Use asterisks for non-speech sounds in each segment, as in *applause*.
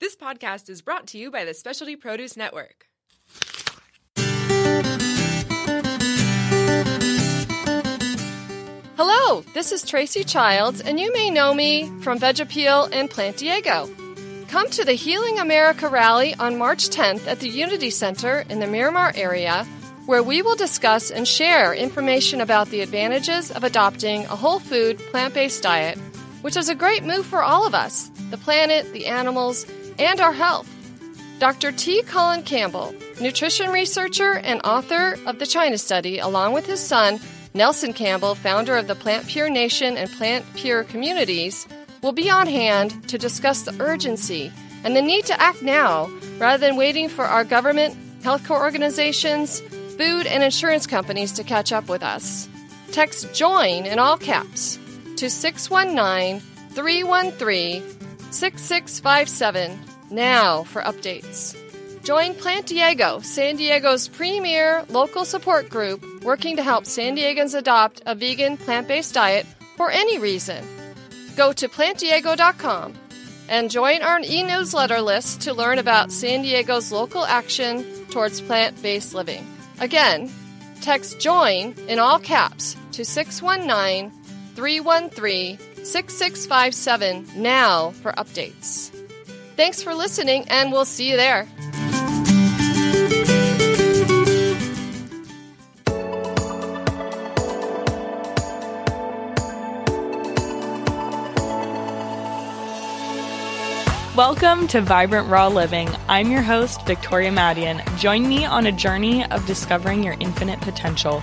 This podcast is brought to you by the Specialty Produce Network. Hello, this is Tracy Childs, and you may know me from Veg Appeal and Plant Diego. Come to the Healing America rally on March 10th at the Unity Center in the Miramar area, where we will discuss and share information about the advantages of adopting a whole food, plant based diet, which is a great move for all of us the planet, the animals, and our health. Dr. T. Colin Campbell, nutrition researcher and author of the China Study, along with his son, Nelson Campbell, founder of the Plant Pure Nation and Plant Pure Communities, will be on hand to discuss the urgency and the need to act now rather than waiting for our government, healthcare organizations, food, and insurance companies to catch up with us. Text JOIN in all caps to 619 313 6657 now for updates. Join Plant Diego, San Diego's premier local support group working to help San Diegans adopt a vegan plant based diet for any reason. Go to plantdiego.com and join our e newsletter list to learn about San Diego's local action towards plant based living. Again, text JOIN in all caps to 619 313 6657 now for updates. Thanks for listening, and we'll see you there. Welcome to Vibrant Raw Living. I'm your host, Victoria Madian. Join me on a journey of discovering your infinite potential.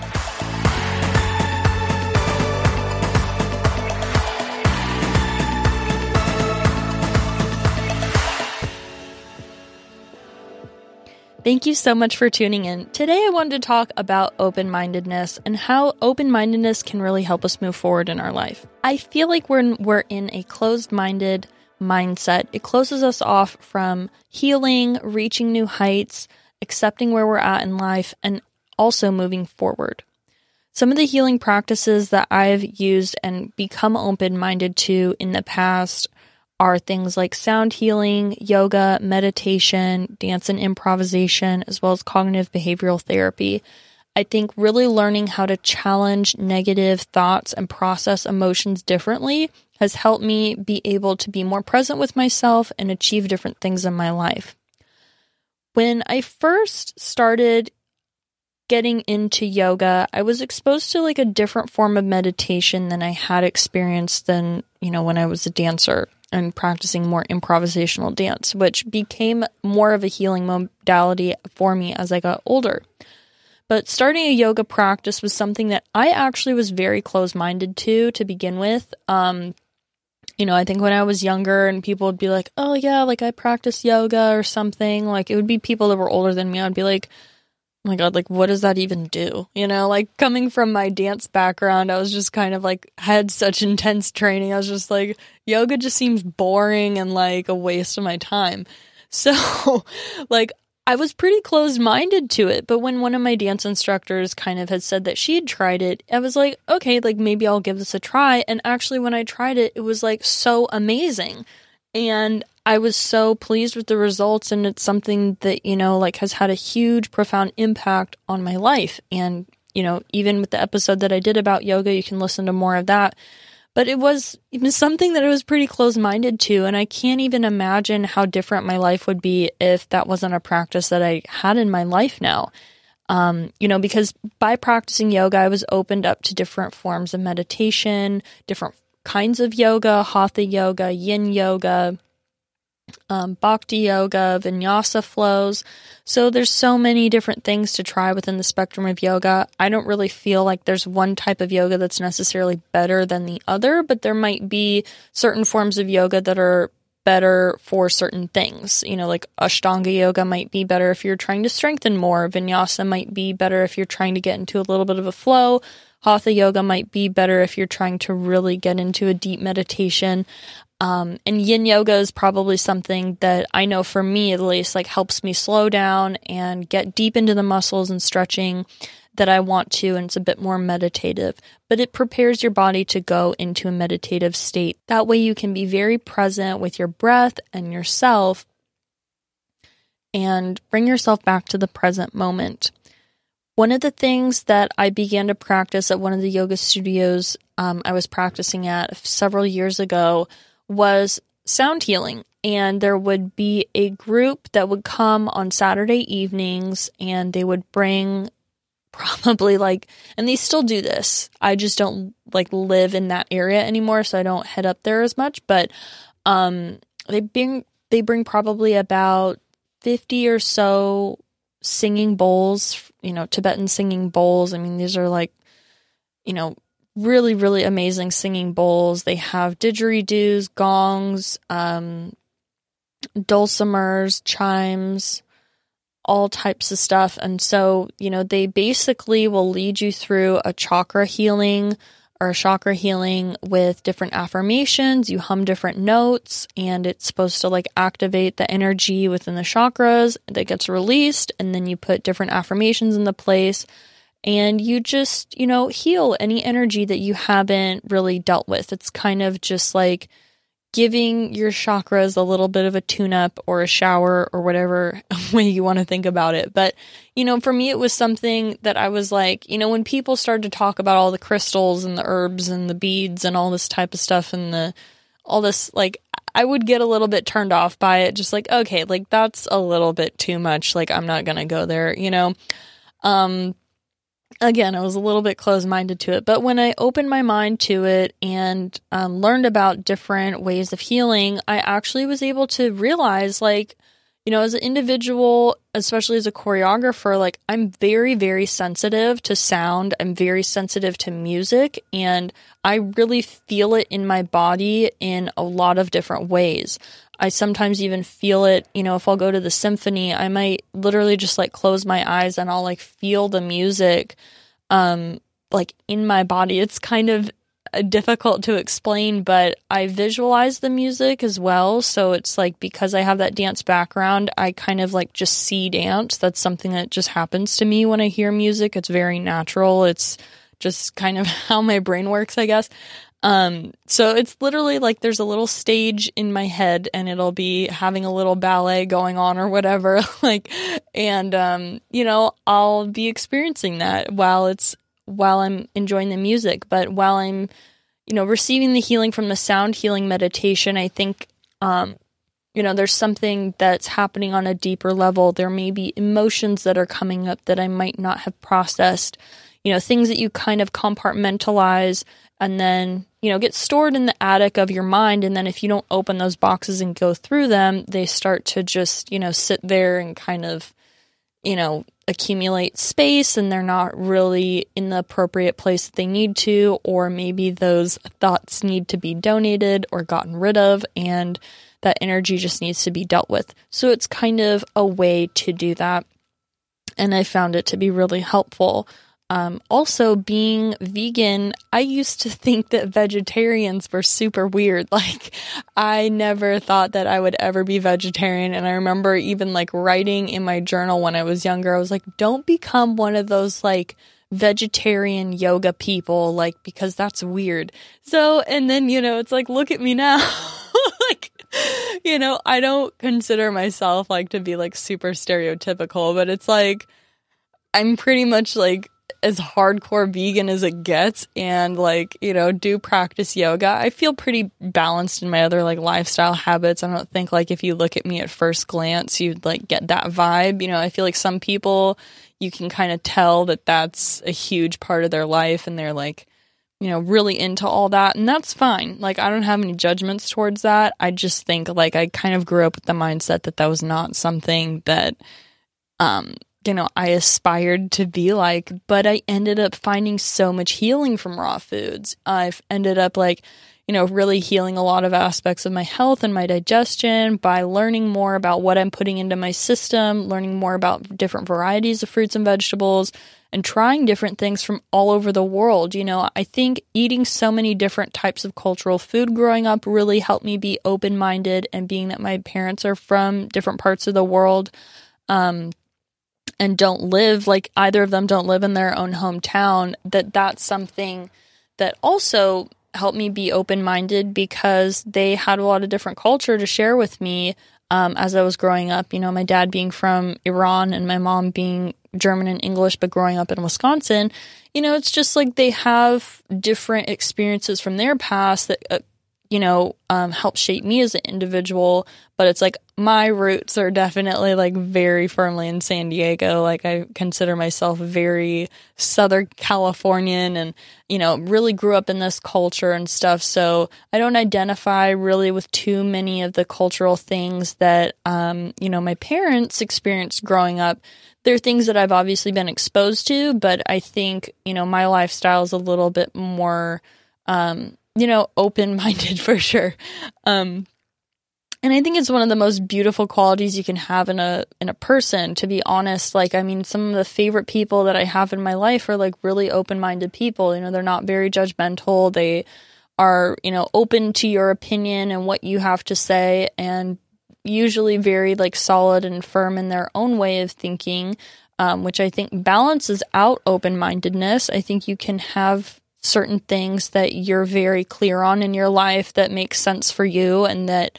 Thank you so much for tuning in. Today, I wanted to talk about open mindedness and how open mindedness can really help us move forward in our life. I feel like when we're in a closed minded mindset, it closes us off from healing, reaching new heights, accepting where we're at in life, and also moving forward. Some of the healing practices that I've used and become open minded to in the past are things like sound healing, yoga, meditation, dance and improvisation, as well as cognitive behavioral therapy. I think really learning how to challenge negative thoughts and process emotions differently has helped me be able to be more present with myself and achieve different things in my life. When I first started getting into yoga, I was exposed to like a different form of meditation than I had experienced than, you know, when I was a dancer and practicing more improvisational dance, which became more of a healing modality for me as I got older. But starting a yoga practice was something that I actually was very close minded to to begin with. Um, you know, I think when I was younger and people would be like, oh, yeah, like I practice yoga or something, like it would be people that were older than me. I'd be like, my God, like what does that even do? You know, like coming from my dance background, I was just kind of like had such *laughs* intense training. I was just like, yoga just seems boring and like a waste of my time. *laughs* So, like, I was pretty closed minded to it, but when one of my dance instructors kind of had said that she had tried it, I was like, okay, like maybe I'll give this a try. And actually, when I tried it, it was like so amazing. And I was so pleased with the results, and it's something that, you know, like has had a huge, profound impact on my life. And, you know, even with the episode that I did about yoga, you can listen to more of that. But it was, something that I was pretty close minded to, and I can't even imagine how different my life would be if that wasn't a practice that I had in my life now. Um, you know, because by practicing yoga, I was opened up to different forms of meditation, different kinds of yoga, hatha yoga, yin yoga, um, bhakti yoga, vinyasa flows. So there's so many different things to try within the spectrum of yoga. I don't really feel like there's one type of yoga that's necessarily better than the other, but there might be certain forms of yoga that are better for certain things. You know, like Ashtanga yoga might be better if you're trying to strengthen more. Vinyasa might be better if you're trying to get into a little bit of a flow. Hatha yoga might be better if you're trying to really get into a deep meditation. Um, and yin yoga is probably something that I know for me at least, like helps me slow down and get deep into the muscles and stretching that I want to. And it's a bit more meditative, but it prepares your body to go into a meditative state. That way you can be very present with your breath and yourself and bring yourself back to the present moment. One of the things that I began to practice at one of the yoga studios um, I was practicing at several years ago was sound healing. And there would be a group that would come on Saturday evenings and they would bring *laughs* probably like, and they still do this. I just don't like live in that area anymore, so I don't head up there as much. But um, they bring they bring probably about fifty or so singing bowls, you know, Tibetan singing bowls. I mean, these are like, you know, really, really amazing singing bowls. They have didgeridoos, gongs, um, dulcimers, chimes, all types of stuff. And so, you know, they basically will lead you through a chakra healing or a chakra healing with different affirmations. You hum different notes and it's supposed to like activate the energy within the chakras that gets released. And then you put different affirmations in the place and you just, you know, heal any energy that you haven't really dealt with. It's kind of just like, giving your chakras a little bit of a tune up or a shower or whatever *laughs* way you want to think about it. But, you know, for me, it was something that I was like, you know, when people started to talk about all the crystals and the herbs and the beads and all this type of stuff and the, all this, like, I would get a little bit turned off by it. Just like, okay, like that's a little bit too much. Like, I'm not going to go there, you know? Um, again, I was a little bit closed minded to it. But when I opened my mind to it and um, learned about different ways of healing, I actually was able to realize, like, you know, as an individual, especially as a choreographer, like, I'm very, very sensitive to sound. I'm very sensitive to music. And I really feel it in my body in a lot of different ways. I sometimes even feel it, you know, if I'll go to the symphony, I might literally just like close my eyes and I'll like feel the music um like in my body. It's kind of uh, difficult to explain, but I visualize the music as well. So it's like because I have that dance background, I kind of like just see dance. That's something that just happens to me when I hear music. It's very natural. It's just kind of *laughs* how my brain works, I guess. Um, so it's literally like there's a little stage in my head and it'll be having a little ballet going on or whatever. *laughs* like, and, um, you know, I'll be experiencing that while it's, while I'm enjoying the music. But while I'm, you know, receiving the healing from the sound healing meditation, I think, um, you know, there's something that's happening on a deeper level. There may be emotions that are coming up that I might not have processed, you know, things that you kind of compartmentalize and then you know get stored in the attic of your mind. And then if you don't open those boxes and go through them they start to just you know sit there and kind of you know accumulate space. And they're not really in the appropriate place that they need to or maybe those thoughts need to be donated or gotten rid of. And that energy just needs to be dealt with. So it's kind of a way to do that. And i found it to be really helpful um, also, being vegan, I used to *laughs* think that vegetarians were super weird. *laughs* Like, I never thought that I would ever be vegetarian. And I remember even like writing in my journal when I was younger, I was like, don't become one of those like vegetarian yoga people, like, because that's weird. So, and then, you know, it's like, look at me now. *laughs* like, you know, I don't consider myself like to be like super stereotypical, but it's like, I'm pretty much like as hardcore vegan as it gets and like, you know, do practice yoga. I feel pretty balanced in my other like lifestyle habits. I don't think like if you look at me at first glance, you'd like get that vibe. You know, I feel like some people you can kind of tell that that's a huge part of their life and they're like, you know, really into all that. And that's fine. Like, I don't have any judgments towards that. I just think like I kind of grew up with the mindset that that was not something that, um, you know, I aspired to be like, but I ended up finding so much healing from raw foods. I've ended up like, you know, really healing a lot of aspects of my health and my digestion by learning more about what I'm putting into my system, learning more about different varieties of fruits and vegetables, and trying different things from all over the world. You know, I think eating so many different types of cultural food growing up really helped me be open minded, and being that my parents are from different parts of the world. Um, and don't live like either of them don't live in their own hometown that that's something that also helped me be open minded because they had a lot of different culture to share with me um, as I was growing up. You know, my dad being from Iran and my mom being German and English, but growing up in Wisconsin, you know, it's just like they have different experiences from their past that uh, you know, um, help shape me as an individual. But it's like my roots are definitely like very firmly in San Diego. Like I consider myself very Southern Californian and, you know, really grew up in this culture and stuff. So I don't identify really with too many of the cultural things that, um, you know, my parents experienced growing up. There are things that I've obviously been exposed to, but I think, you know, my lifestyle is a little bit more, um, you know, open minded *laughs* for sure. Um, and I think it's one of the most beautiful qualities you can have in a in a person. To be honest, like I mean, some of the favorite people that I have in my life are like really open minded people. You know, they're not very judgmental. They are you know open to your opinion and what you have to say, and usually very like solid and firm in their own way of thinking. Um, which I think balances out open mindedness. I think you can have certain things that you're very clear on in your life that make sense for you and that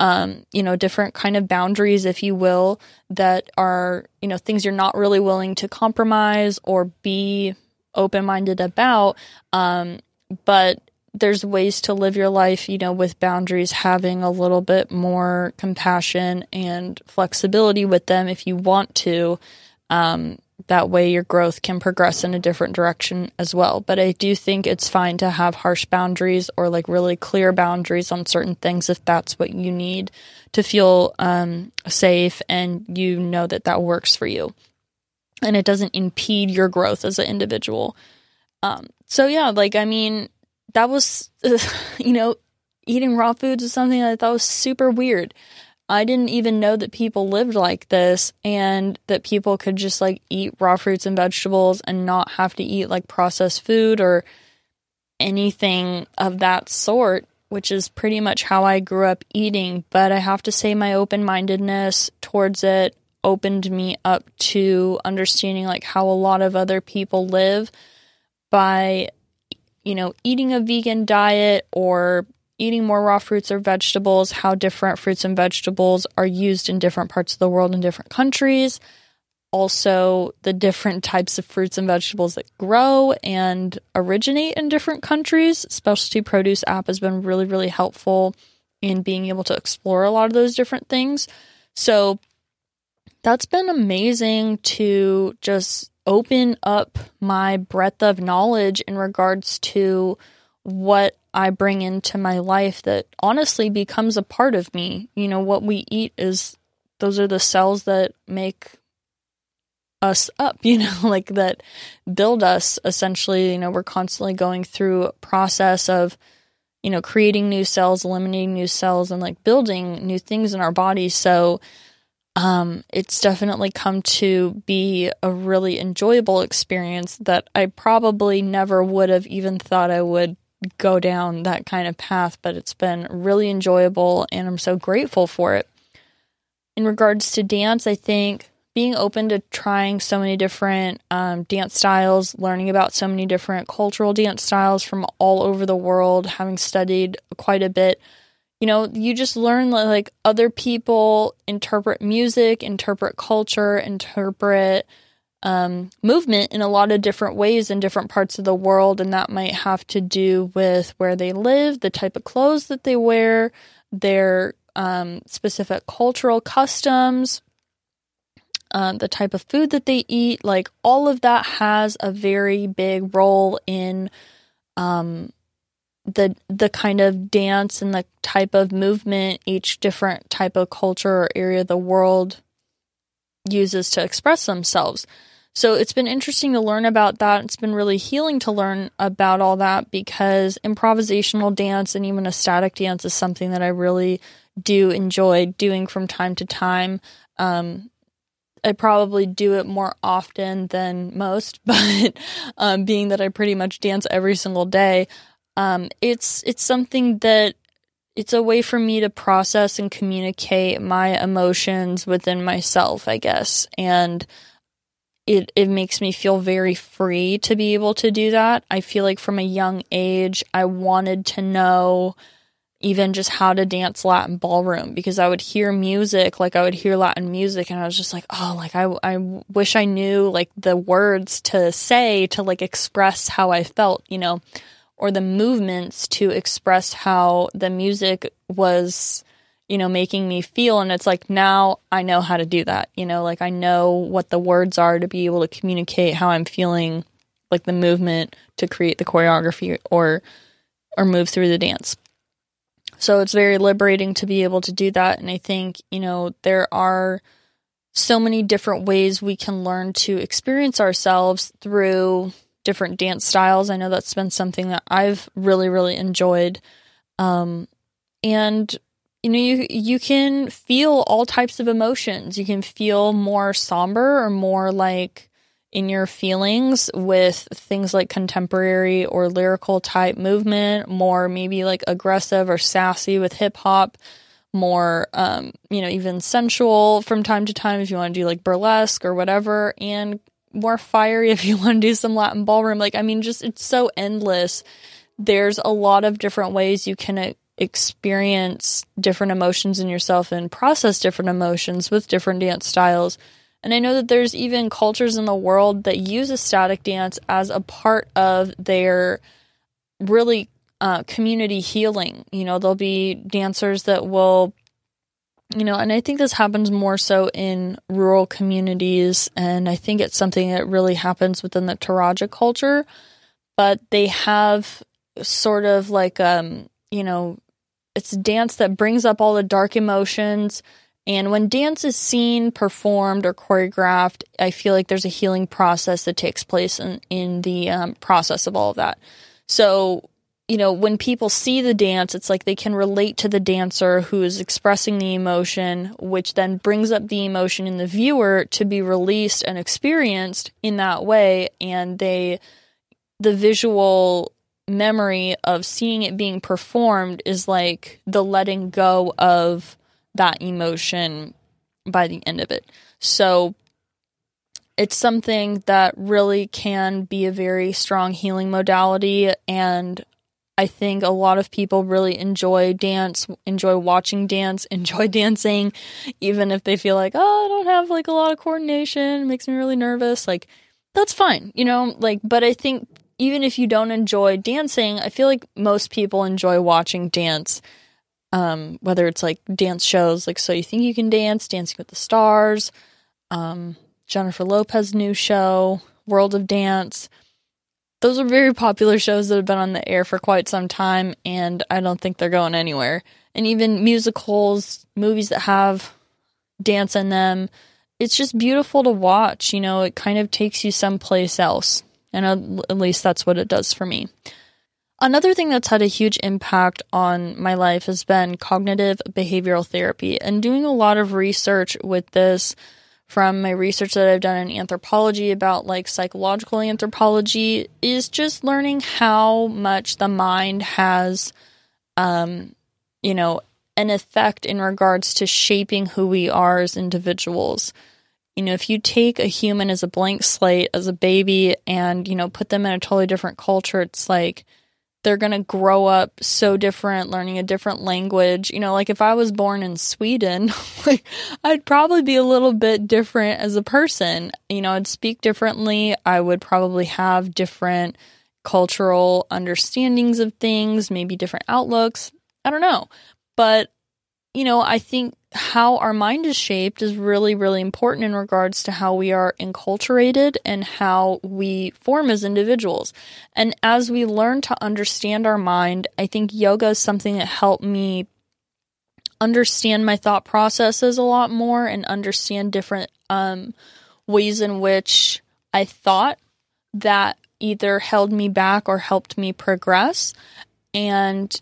um, you know different kind of boundaries if you will that are you know things you're not really willing to compromise or be open-minded about. Um, but there's ways to live your life you know with boundaries having a little bit more compassion and flexibility with them if you want to. Um, that way your growth can progress in a different direction as well. But I do think it's fine to have harsh boundaries or like really clear boundaries on certain things if that's what you need to feel um, safe and you know that that works for you and it doesn't impede your growth as an individual. Um, so yeah, like I mean, that was *laughs* you know, eating raw foods is something that I thought was super weird. I didn't even know that people lived like this and that people could just like eat raw fruits and vegetables and not have to eat like processed food or anything of that sort, which is pretty much how I grew up eating. But I have to say, my open mindedness towards it opened me up to understanding like how a lot of other people live by, you know, eating a vegan diet or eating more raw fruits or vegetables, how different fruits and vegetables are used in different parts of the world in different countries. Also, the different types of fruits and vegetables that grow and originate in different countries. Specialty Produce app has been really, really helpful in being able to explore a lot of those different things. So, that's been amazing to just open up my breadth of knowledge in regards to what I bring into my life that honestly becomes a part of me. You know, what we eat is those are the cells that make us up, *laughs* you know, like that build us essentially. You know, we're constantly going through a process of, you know, creating new cells, eliminating new cells, and like building new things in our body. So, um, it's definitely come to be a really enjoyable experience that I probably never would have even thought I would go down that kind of path, but it's been really enjoyable and I'm so grateful for it. In regards to dance, I think being open to trying so many different um, dance styles, learning about so many different cultural dance styles from all over the world, having studied quite a bit, you know, you just learn that, like other people interpret music, interpret culture, interpret um, movement in a lot of different ways in different parts of the world, and that might have to do with where they live, the type of clothes that they wear, their um, specific cultural customs, uh, the type of food that they eat. Like all of that has a very big role in um, the the kind of dance and the type of movement each different type of culture or area of the world uses to express themselves. So it's been interesting to learn about that. It's been really healing to learn about all that because improvisational dance and even ecstatic dance is something that I really do enjoy doing from time to time. Um, I probably do it more often than most, *laughs* but um, being that I pretty much dance every single day, um, it's it's something that it's a way for me to process and communicate my emotions within myself, I guess, and it it makes me feel very free to be able to do that. I feel like from a young age I wanted to know even just how to dance Latin ballroom because I would hear music, like I would hear Latin music and I was just like, oh, like I, I wish I knew like the words to say to like express how I felt, you know, or the movements to express how the music was, you know, making me feel. And it's like now I know how to do that, you know, like I know what the words are to be able to communicate how I'm feeling, like the movement to create the choreography or, or move through the dance. So it's very liberating to be able to do that. And I think, you know, there are so many different ways we can learn to experience ourselves through different dance styles. I know that's been something that I've really, really enjoyed. Um, and you know, you you can feel all types of emotions. You can feel more somber or more like in your feelings with things like contemporary or lyrical type movement, more maybe like aggressive or sassy with hip hop, more, um, you know, even sensual from time to time if you want to do like burlesque or whatever, and more fiery *laughs* if you want to do some Latin ballroom. Like, I mean, just it's so endless. There's a lot of different ways you can experience different emotions in yourself and process different emotions with different dance styles. And I know that there's even cultures in the world that use ecstatic dance as a part of their really uh, community healing. You know, there'll be dancers that will, you know, and I think this happens more so in rural communities. And I think it's something that really happens within the Toraja culture. But they have sort of like, um, you know, it's dance that brings up all the dark emotions and when dance is seen, performed, or choreographed, I feel like there's a healing process that takes place in, in the um, process of all of that. So, you know, when people see the dance, it's like they can relate to the dancer who is expressing the emotion, which then brings up the emotion in the viewer to be released and experienced in that way. And they, the visual memory of seeing it being performed is like the letting go of that emotion by the end of it. So it's something that really can be a very strong healing modality and I think a lot of people really enjoy dance, enjoy watching dance, *laughs* enjoy dancing, even if they feel like, oh, I don't have like a lot of coordination, it makes me really nervous. Like, that's fine, you know? Like, but I think even if you don't enjoy dancing, I feel like most people enjoy watching dance um, whether it's like dance shows, like So You Think You Can Dance, Dancing with the Stars, um, Jennifer Lopez' new show, World of Dance. Those are very popular shows that have been on the air for quite some time, and I don't think they're going anywhere. And even musicals, movies that have dance in them, it's just beautiful to watch. You know, it kind of takes you someplace else. And at least that's what it does for me. Another thing that's had a huge impact on my life has been cognitive behavioral therapy and doing a lot of research with this from my research that I've done in anthropology about like psychological anthropology is just learning how much the mind has um you know an effect in regards to shaping who we are as individuals. You know, if you take a human as a blank slate as a baby and, you know, put them in a totally different culture, it's like they're going to grow up so different, learning a different language. You know, like if I was born in Sweden, *laughs* like I'd probably be a little bit different as a person. You know, I'd speak differently. I would probably have different cultural understandings of things, maybe different outlooks. I don't know. But, you know, I think how our mind is shaped is really, really important in regards to how we are enculturated and how we form as individuals. And as we learn to understand our mind, I think yoga is something that helped me understand my thought processes a lot more and understand different um, ways in which I thought that either held me back or helped me progress. And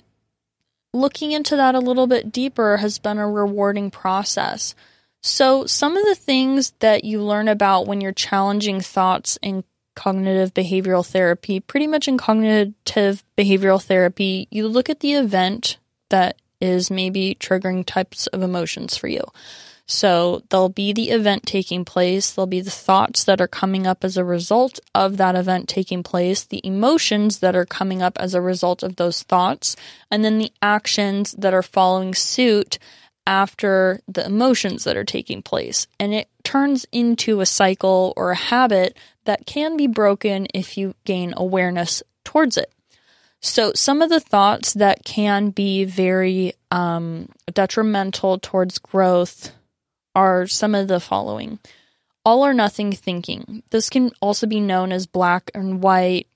looking into that a little bit deeper has been a rewarding process. So, some of the things that you learn about when you're challenging thoughts in cognitive behavioral therapy, pretty much in cognitive behavioral therapy, you look at the event that is maybe triggering types of emotions for you. So there'll be the event taking place, there'll be the thoughts that are coming up as a result of that event taking place, the emotions that are coming up as a result of those thoughts, and then the actions that are following suit after the emotions that are taking place. And it turns into a cycle or a habit that can be broken if you gain awareness towards it. So, some of the thoughts that can be very um, detrimental towards growth are some of the following all or nothing thinking. This can also be known as black and white,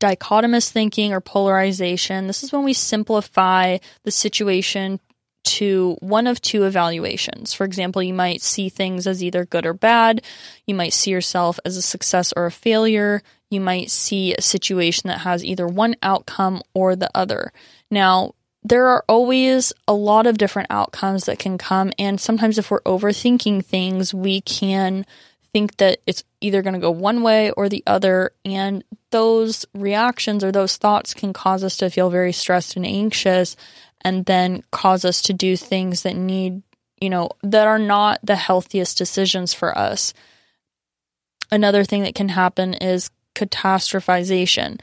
dichotomous thinking, or polarization. This is when we simplify the situation to one of two evaluations. For example, you might see things as either good or bad. You might see yourself as a success or a failure. You might see a situation that has either one outcome or the other. Now, there are always a lot of different outcomes that can come. And sometimes, if we're overthinking things, we can think that it's either going to go one way or the other. And those reactions or those thoughts can cause us to feel very stressed and anxious and then cause us to do things that need, you know, that are not the healthiest decisions for us. Another thing that can happen is catastrophization.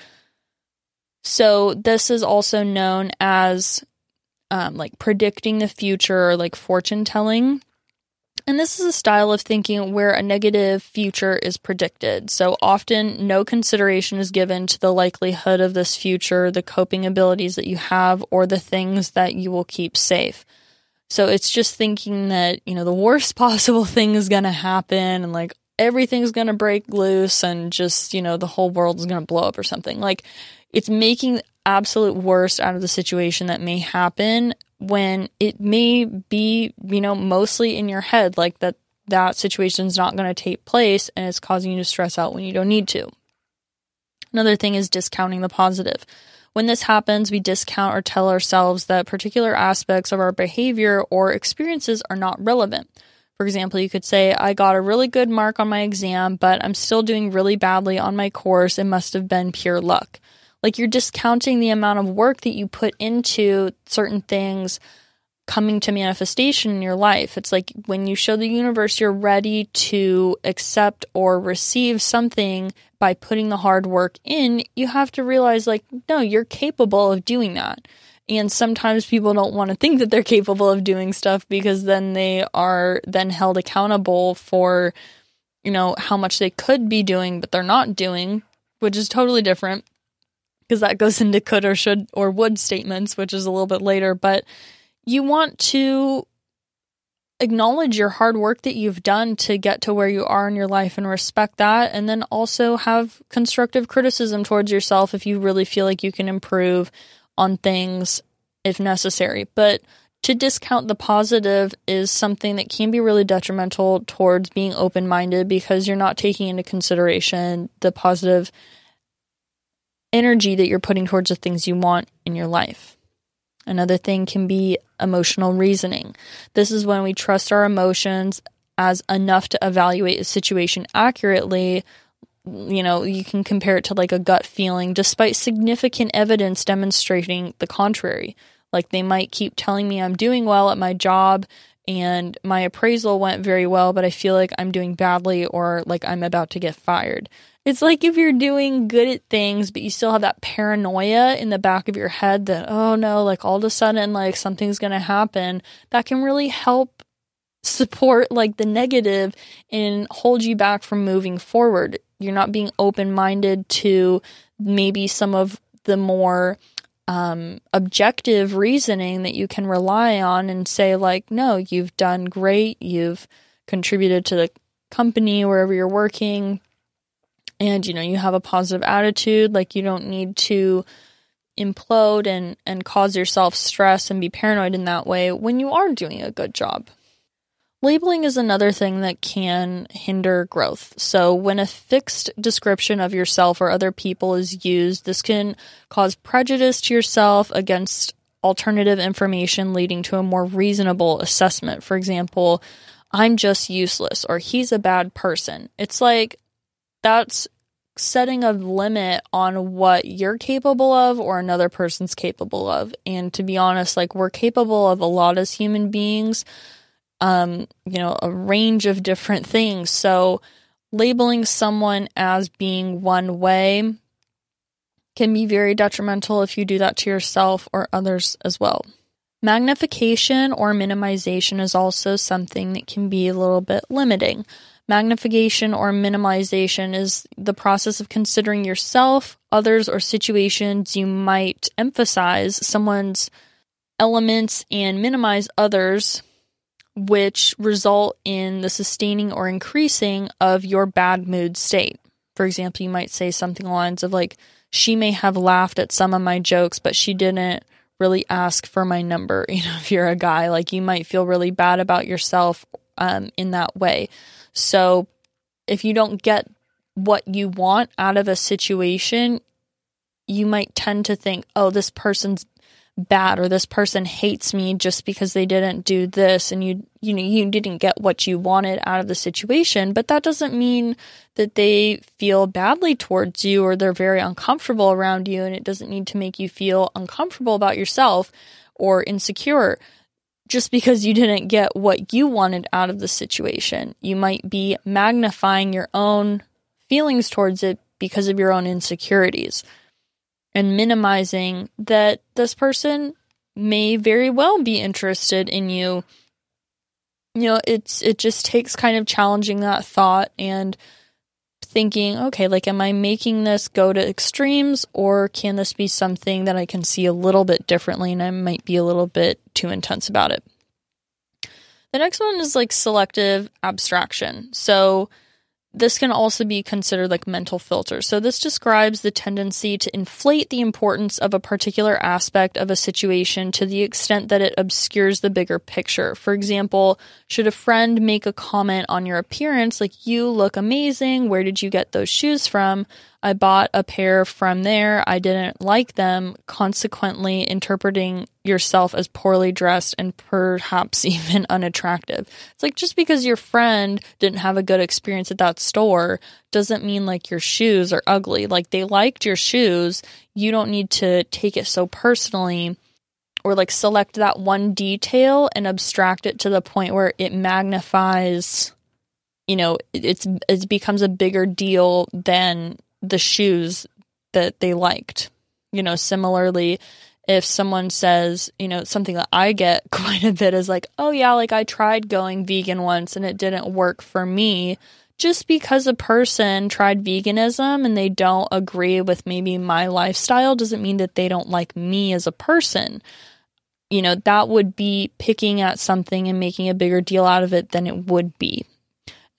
So, this is also known as um, like predicting the future or like fortune telling. And this is a style of thinking where a negative future is predicted. So often, no consideration is given to the likelihood of this future, the coping abilities that you have, or the things that you will keep safe. So it's just thinking that, you know, the worst *laughs* possible thing is going to happen and like everything's going to break loose and just, you know, the whole world is going to blow up or something. Like it's making absolute worst out of the situation that may happen when it may be, you know, mostly in your head, like that that situation is not going to take place and it's causing you to stress out when you don't need to. Another thing is discounting the positive. When this happens, we discount or tell ourselves that particular aspects of our behavior or experiences are not relevant. For example, you could say, I got a really good mark on my exam, but I'm still doing really badly on my course. It must have been pure luck. Like you're discounting the amount of work that you put into certain things coming to manifestation in your life. It's like when you show the universe you're ready to accept or receive something by putting the hard work in, you have to realize, like, no, you're capable of doing that. And sometimes people don't want to think that they're capable of doing stuff because then they are then held accountable for, you know, how much they could be doing, but they're not doing, which is totally different because that goes into could or should or would statements, which is a little bit later. But you want to acknowledge your hard work that you've done to get to where you are in your life and respect that. And then also have constructive criticism towards yourself if you really feel like you can improve on things if necessary. But to discount the positive is something that can be really detrimental towards being open minded because you're not taking into consideration the positive energy that you're putting towards the things you want in your life. Another thing can be emotional reasoning. This is when we trust our emotions as enough to evaluate a situation accurately. You know, you can compare it to like a gut feeling, despite significant evidence demonstrating the contrary. Like they might keep telling me I'm doing well at my job and my appraisal went very well, but I feel like I'm doing badly or like I'm about to get fired. It's like if you're doing good at things, but you still have that paranoia in the back of your head that, oh no, like all of a sudden, like something's going to happen. That can really help support like the negative and hold you back from moving forward. You're not being open minded to maybe some of the more um, objective reasoning that you can rely on and say, like, no, you've done great. You've contributed to the company wherever you're working and you know you have a positive attitude like you don't need to implode and and cause yourself stress and be paranoid in that way when you are doing a good job. Labeling is another thing that can hinder growth. So when a fixed description of yourself or other people is used this can cause prejudice to yourself against alternative information leading to a more reasonable assessment. For example I'm just useless or he's a bad person. It's like that's setting a limit on what you're capable of or another person's capable of. And to be honest, like we're capable of a lot as human beings. um, you know, a range of different things. So, labeling someone as being one way can be very detrimental if you do that to yourself or others as well. Magnification or minimization is also something that can be a little bit limiting. Magnification or minimization is the process of considering yourself, others, or situations you might emphasize someone's elements and minimize others, which result in the sustaining or increasing of your bad mood state. For example, you might say something lines of like, she may have laughed at some of my jokes, but she didn't really ask for my number. *laughs* You know, if you're a guy, like you might feel really bad about yourself um, in that way. So if you don't get what you want out of a situation, you might tend to think, oh, this person's bad or this person hates me just because they didn't do this and you you know you didn't get what you wanted out of the situation. But that doesn't mean that they feel badly towards you or they're very uncomfortable around you and it doesn't need to make you feel uncomfortable about yourself or insecure just because you didn't get what you wanted out of the situation you might be magnifying your own feelings towards it because of your own insecurities and minimizing that this person may very well be interested in you. You know, it's it just takes kind of challenging that thought and thinking, okay, like am I making this go to extremes or can this be something that I can see a little bit differently and I might be a little bit too intense about it. The next one is like selective abstraction. So this can also be considered like mental filters. So, this describes the tendency to inflate the importance of a particular aspect of a situation to the extent that it obscures the bigger picture. For example, should a friend make a comment on your appearance, like, you look amazing, where did you get those shoes from? I bought a pair from there. I didn't like them, consequently interpreting yourself as poorly dressed and perhaps *laughs* even unattractive. It's like just because your friend didn't have a good experience at that store doesn't mean like your shoes are ugly. Like they liked your shoes. You don't need to take it so personally or like select that one detail and abstract it to the point where it magnifies you know it's it becomes a bigger deal than the shoes that they liked. You know, similarly, if someone says, you know, something that I get *laughs* quite a bit is like, oh, yeah, like I tried going vegan once and it didn't work for me. Just because a person tried veganism and they don't agree with maybe my lifestyle doesn't mean that they don't like me as a person. You know, that would be picking at something and making a bigger deal out of it than it would be.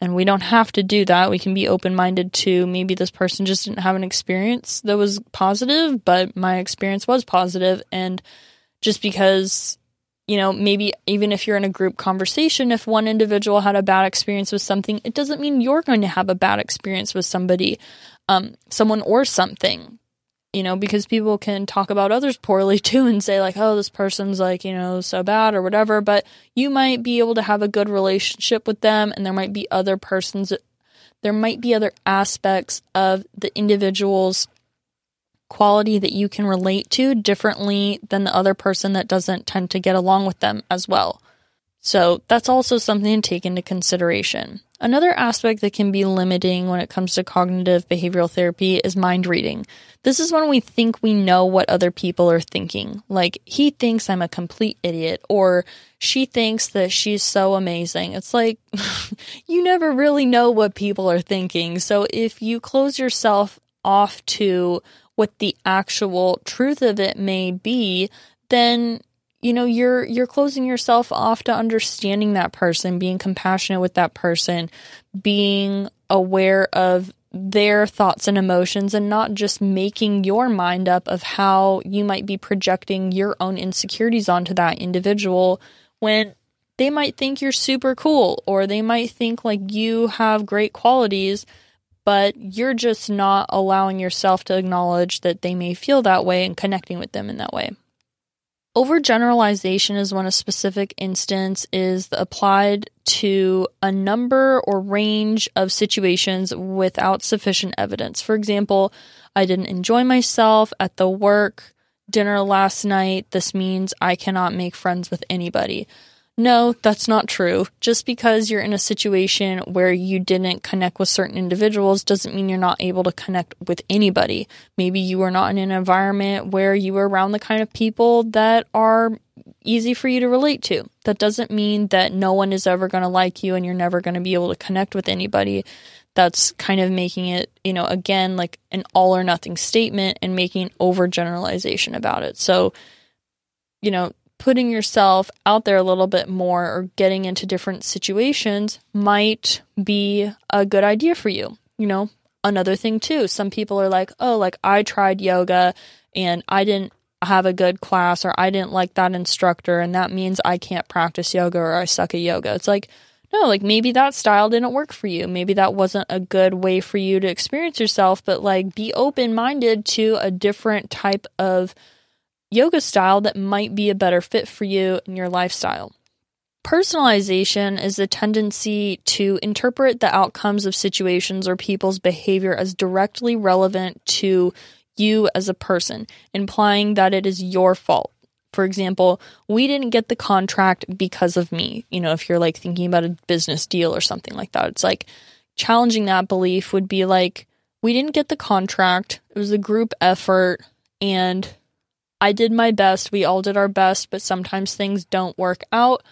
And we don't have to do that. We can be open minded to maybe this person just didn't have an experience that was positive, but my experience was positive. And just because, you know, maybe even if you're in a group conversation, if one individual had a bad experience with something, it doesn't mean you're going to have a bad experience with somebody, um, someone or something you know, because people can talk about others poorly *laughs* too and say, like, oh, this person's like, you know, so bad or whatever. But you might be able to have a good relationship with them, and there might be other persons, there might be other aspects of the individual's quality that you can relate to differently than the other person that doesn't tend to get along with them as well. So that's also something to take into consideration. Another aspect that can be limiting when it comes to cognitive behavioral therapy is mind reading. This is when we think we know what other people are thinking. Like, he thinks I'm a complete idiot, or she thinks that she's so amazing. It's like, *laughs* you never really know what people are thinking. So if you close yourself off to what the actual truth of it may be, then you know you're you're closing yourself off to understanding that person being compassionate with that person being aware of their thoughts and emotions and not just making your mind up of how you might be projecting your own insecurities onto that individual when they might think you're super cool or they might think like you have great qualities but you're just not allowing yourself to acknowledge that they may feel that way and connecting with them in that way. Overgeneralization is when a specific instance is applied to a number or range of situations without sufficient evidence. For example, I didn't enjoy myself at the work dinner last night. This means I cannot make friends with anybody. No, that's not true. Just because you're in a situation where you didn't connect with certain individuals doesn't mean you're not able to connect with anybody. Maybe you are not in an environment where you are around the kind of people that are easy for you to relate to. That doesn't mean that no one is ever going to like you and you're never going to be able to connect with anybody. That's kind of making it, you know, again, like an all or nothing statement and making overgeneralization about it. So, you know, putting yourself out there a little bit more or getting into different situations might be a good idea for you. You know, another thing too, some people are like, oh, like I tried yoga and I didn't have a good class or I didn't like that instructor and that means I can't practice yoga or I suck at yoga. It's like, no, like maybe that style didn't work for you. Maybe that wasn't a good way for you to experience yourself, but like be open minded to a different type of yoga style that might be a better fit for you and your lifestyle. Personalization is the tendency to interpret the outcomes of situations or people's behavior as directly relevant to you as a person, implying that it is your fault. For example, we didn't get the contract because of me. You know, if you're like thinking about a business deal or something like that, it's like challenging that belief would be like, we didn't get the contract. It was a group effort and I did my best. We all did our best, but sometimes things don't work out.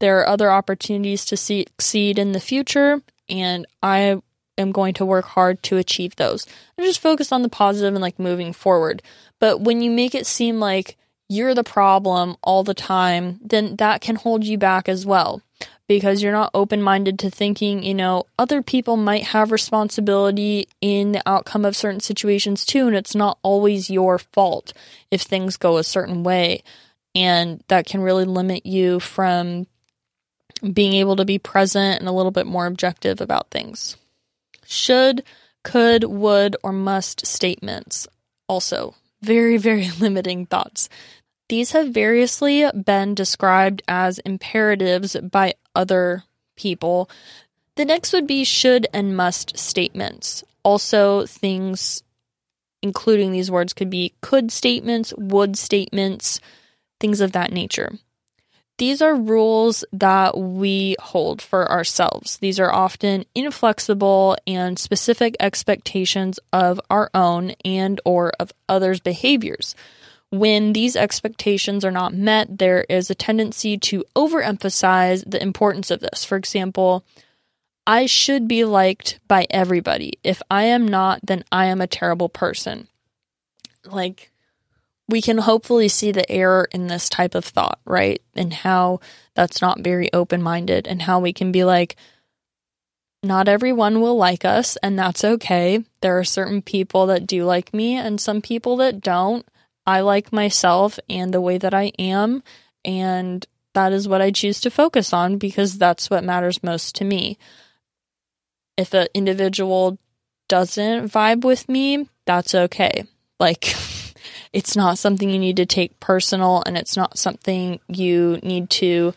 There are other opportunities to succeed in the future, and I am going to work hard to achieve those. And just focus on the positive and like moving forward. But when you make it seem like you're the problem all the time, then that can hold you back as well because you're not open minded to thinking, you know, other people might have responsibility in the outcome of certain situations too, and it's not always your fault if things go a certain way. And that can really limit you from being able to be present and a little bit more objective about things. Should, could, would, or must statements. Also, very, *laughs* very limiting thoughts. These have variously been described as imperatives by other people. The next would be should and must statements. Also, things including these words could be could statements, would statements, things of that nature. These are rules that we hold for ourselves. These are often inflexible and specific expectations of our own and or of others' behaviors. When these expectations are not met, there is a tendency to overemphasize the importance of this. For example, I should be liked by everybody. If I am not, then I am a terrible person. Like, we can hopefully see the error in this type of thought, right? And how that's not very open minded, and how we can be like, not everyone will like us, and that's okay. There are certain people that do like me, and some people that don't. I like myself and the way that I am, and that is what I choose to focus on because that's what matters most to me. If an individual doesn't vibe with me, that's okay. Like, *laughs* it's not something you need to take personal, and it's not something you need to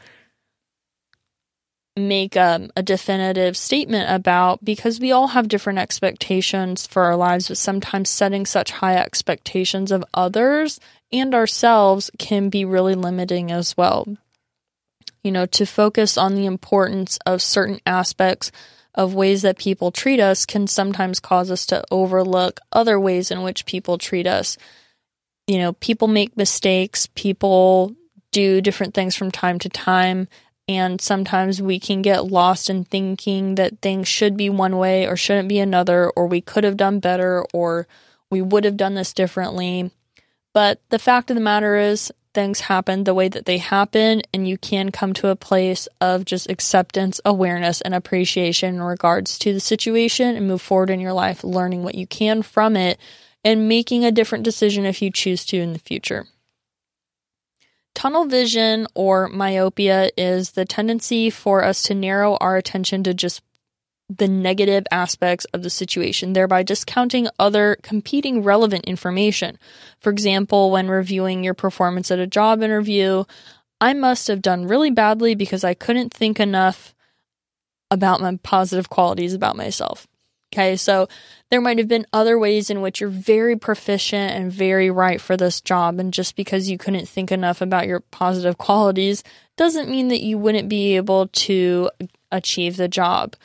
make um, a definitive statement about because we all have different expectations for our lives, but sometimes setting such high expectations of others and ourselves can be really limiting as well. You know, to focus on the importance of certain aspects of ways that people treat us can sometimes cause us to overlook other ways in which people treat us. You know, people make mistakes, people do different things from time to time and sometimes we can get lost in thinking that things should be one way or shouldn't be another, or we could have done better, or we would have done this differently. But the fact of the matter is, things happen the way that they happen, and you can come to a place of just acceptance, awareness, and appreciation in regards to the situation and move forward in your life, learning what you can from it and making a different decision if you choose to in the future. Tunnel vision or myopia is the tendency for us to narrow our attention to just the negative aspects of the situation, thereby discounting other competing relevant information. For example, when reviewing your performance at a job interview, I must have done really badly because I couldn't think enough about my positive qualities about myself. Okay, so there might have been other ways in which you're very proficient and very right for this job. And just because you couldn't think enough about your positive qualities doesn't mean that you wouldn't be able to achieve the job.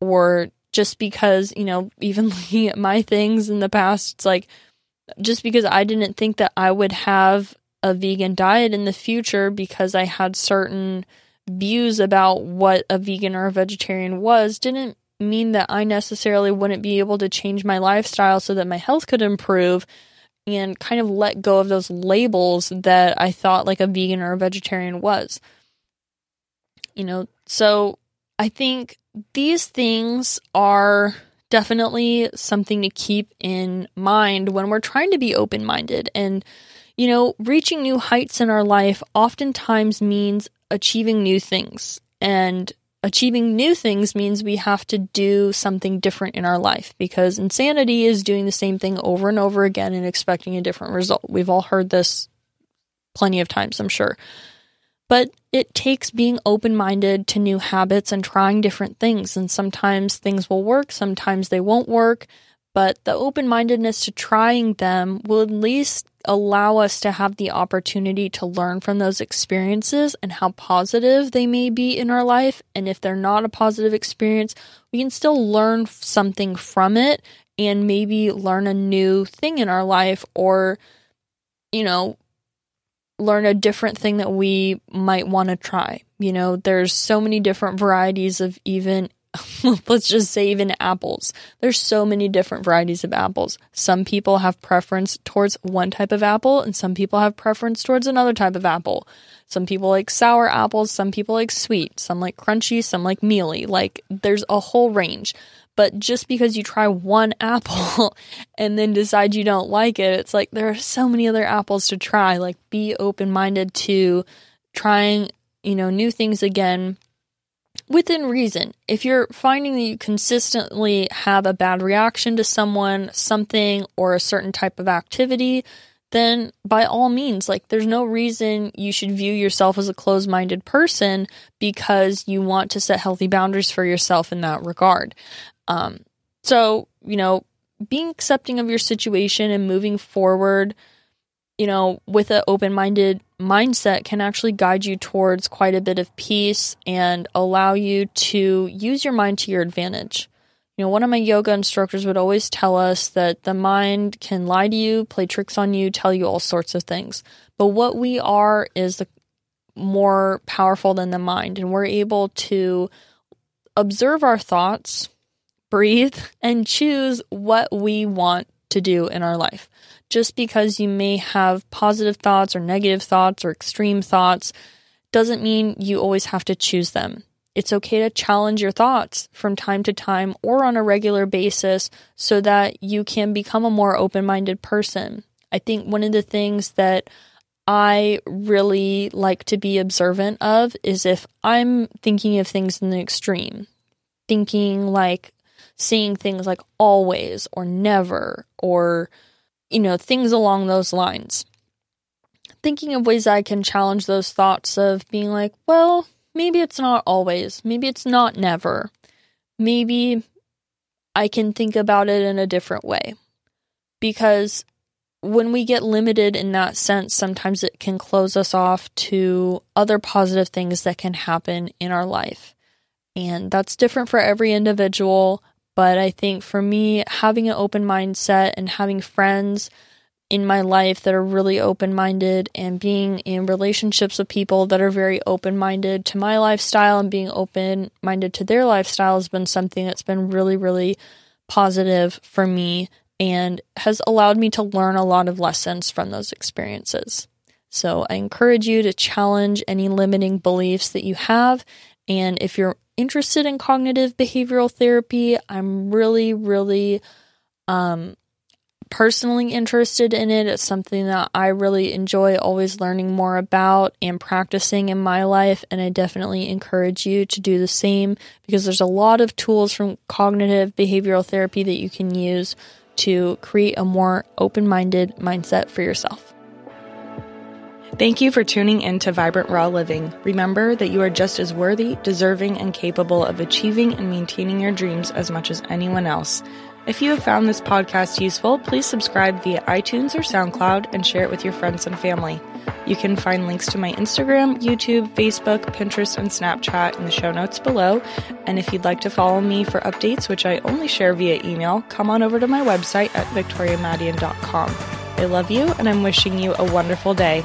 Or just because, you know, *laughs* even looking at my things in the past, it's like just because I didn't think that I would have a vegan diet in the future because I had certain views about what a vegan or a vegetarian was didn't mean that I necessarily wouldn't be able to change my lifestyle so that my health could improve and kind of let go of those labels that I thought like a vegan or a vegetarian was. You know, so I think these things are definitely something to keep in mind when we're trying to be open minded. And, you know, reaching new heights in our life oftentimes means achieving new things. And achieving new things means we have to do something different in our life because insanity is doing the same thing over and over again and expecting a different result. We've all heard this plenty of times, I'm sure. But it takes being open minded to new habits and trying different things. And sometimes things will work, sometimes they won't work. But the open mindedness to trying them will at least allow us to have the opportunity to learn from those experiences and how positive they may be in our life. And if they're not a positive experience, we can still learn something from it and maybe learn a new thing in our life or, you know, learn a different thing that we might want to try. You know, there's so many different varieties of even *laughs* let's just say even apples. There's so many different varieties of apples. Some people have preference towards one type of apple and some people have preference towards another type of apple. Some people like sour apples, some people like sweet, some like crunchy, some like mealy. Like there's a whole range. But just because you try one *laughs* apple and then decide you don't like it, it's like there are so many other apples to try. Like be open-minded to trying, you know, new things again within reason. If you're finding that you consistently have a bad reaction to someone, something, or a certain type of activity, then by all means, like there's no reason you should view yourself as a closed minded person because you want to set healthy boundaries for yourself in that regard. Um, so, you know, being accepting of your situation and moving forward, you know, with an open minded mindset can actually guide you towards quite a bit of peace and allow you to use your mind to your advantage. You know, one of my yoga instructors would always tell us that the mind can lie to you, play tricks on you, tell you all sorts of things. But what we are is the more powerful than the mind, and we're able to observe our thoughts, breathe, and choose what we want to do in our life just because you may have positive thoughts or negative thoughts or extreme thoughts doesn't mean you always have to choose them. It's okay to challenge your thoughts from time to time or on a regular basis so that you can become a more open minded person. I think one of the things that I really like to be observant of is if I'm thinking of things in the extreme, thinking like seeing things like always or never or you know, things along those lines. Thinking of ways I can challenge those thoughts of being like, well, maybe it's not always, maybe it's not never. Maybe I can think about it in a different way. Because when we get limited in that sense, sometimes it can close us off to other positive things that can happen in our life. And that's different for every individual. But I think for me, having an open mindset and having friends in my life that are really open minded and being in relationships with people that are very open minded to my lifestyle and being open minded to their lifestyle has been something that's been really, really positive for me and has allowed me to learn a lot of lessons from those experiences. So I encourage you to challenge any limiting beliefs that you have. And if you're interested in cognitive behavioral therapy. I'm really, really um, personally interested in it. It's something that I really enjoy always learning more about and practicing in my life. And I definitely encourage you to do the same because there's a lot of tools from cognitive behavioral therapy that you can use to create a more open minded mindset for yourself. Thank you for tuning in to Vibrant Raw Living. Remember that you are just as worthy, deserving, and capable of achieving and maintaining your dreams as much as anyone else. If you have found this podcast useful, please subscribe via iTunes or SoundCloud and share it with your friends and family. You can find links to my Instagram, YouTube, Facebook, Pinterest, and Snapchat in the show notes below. And if you'd like to follow me for updates, which I only share via email, come on over to my website at victoriamadian.com. I love you and I'm wishing you a wonderful day.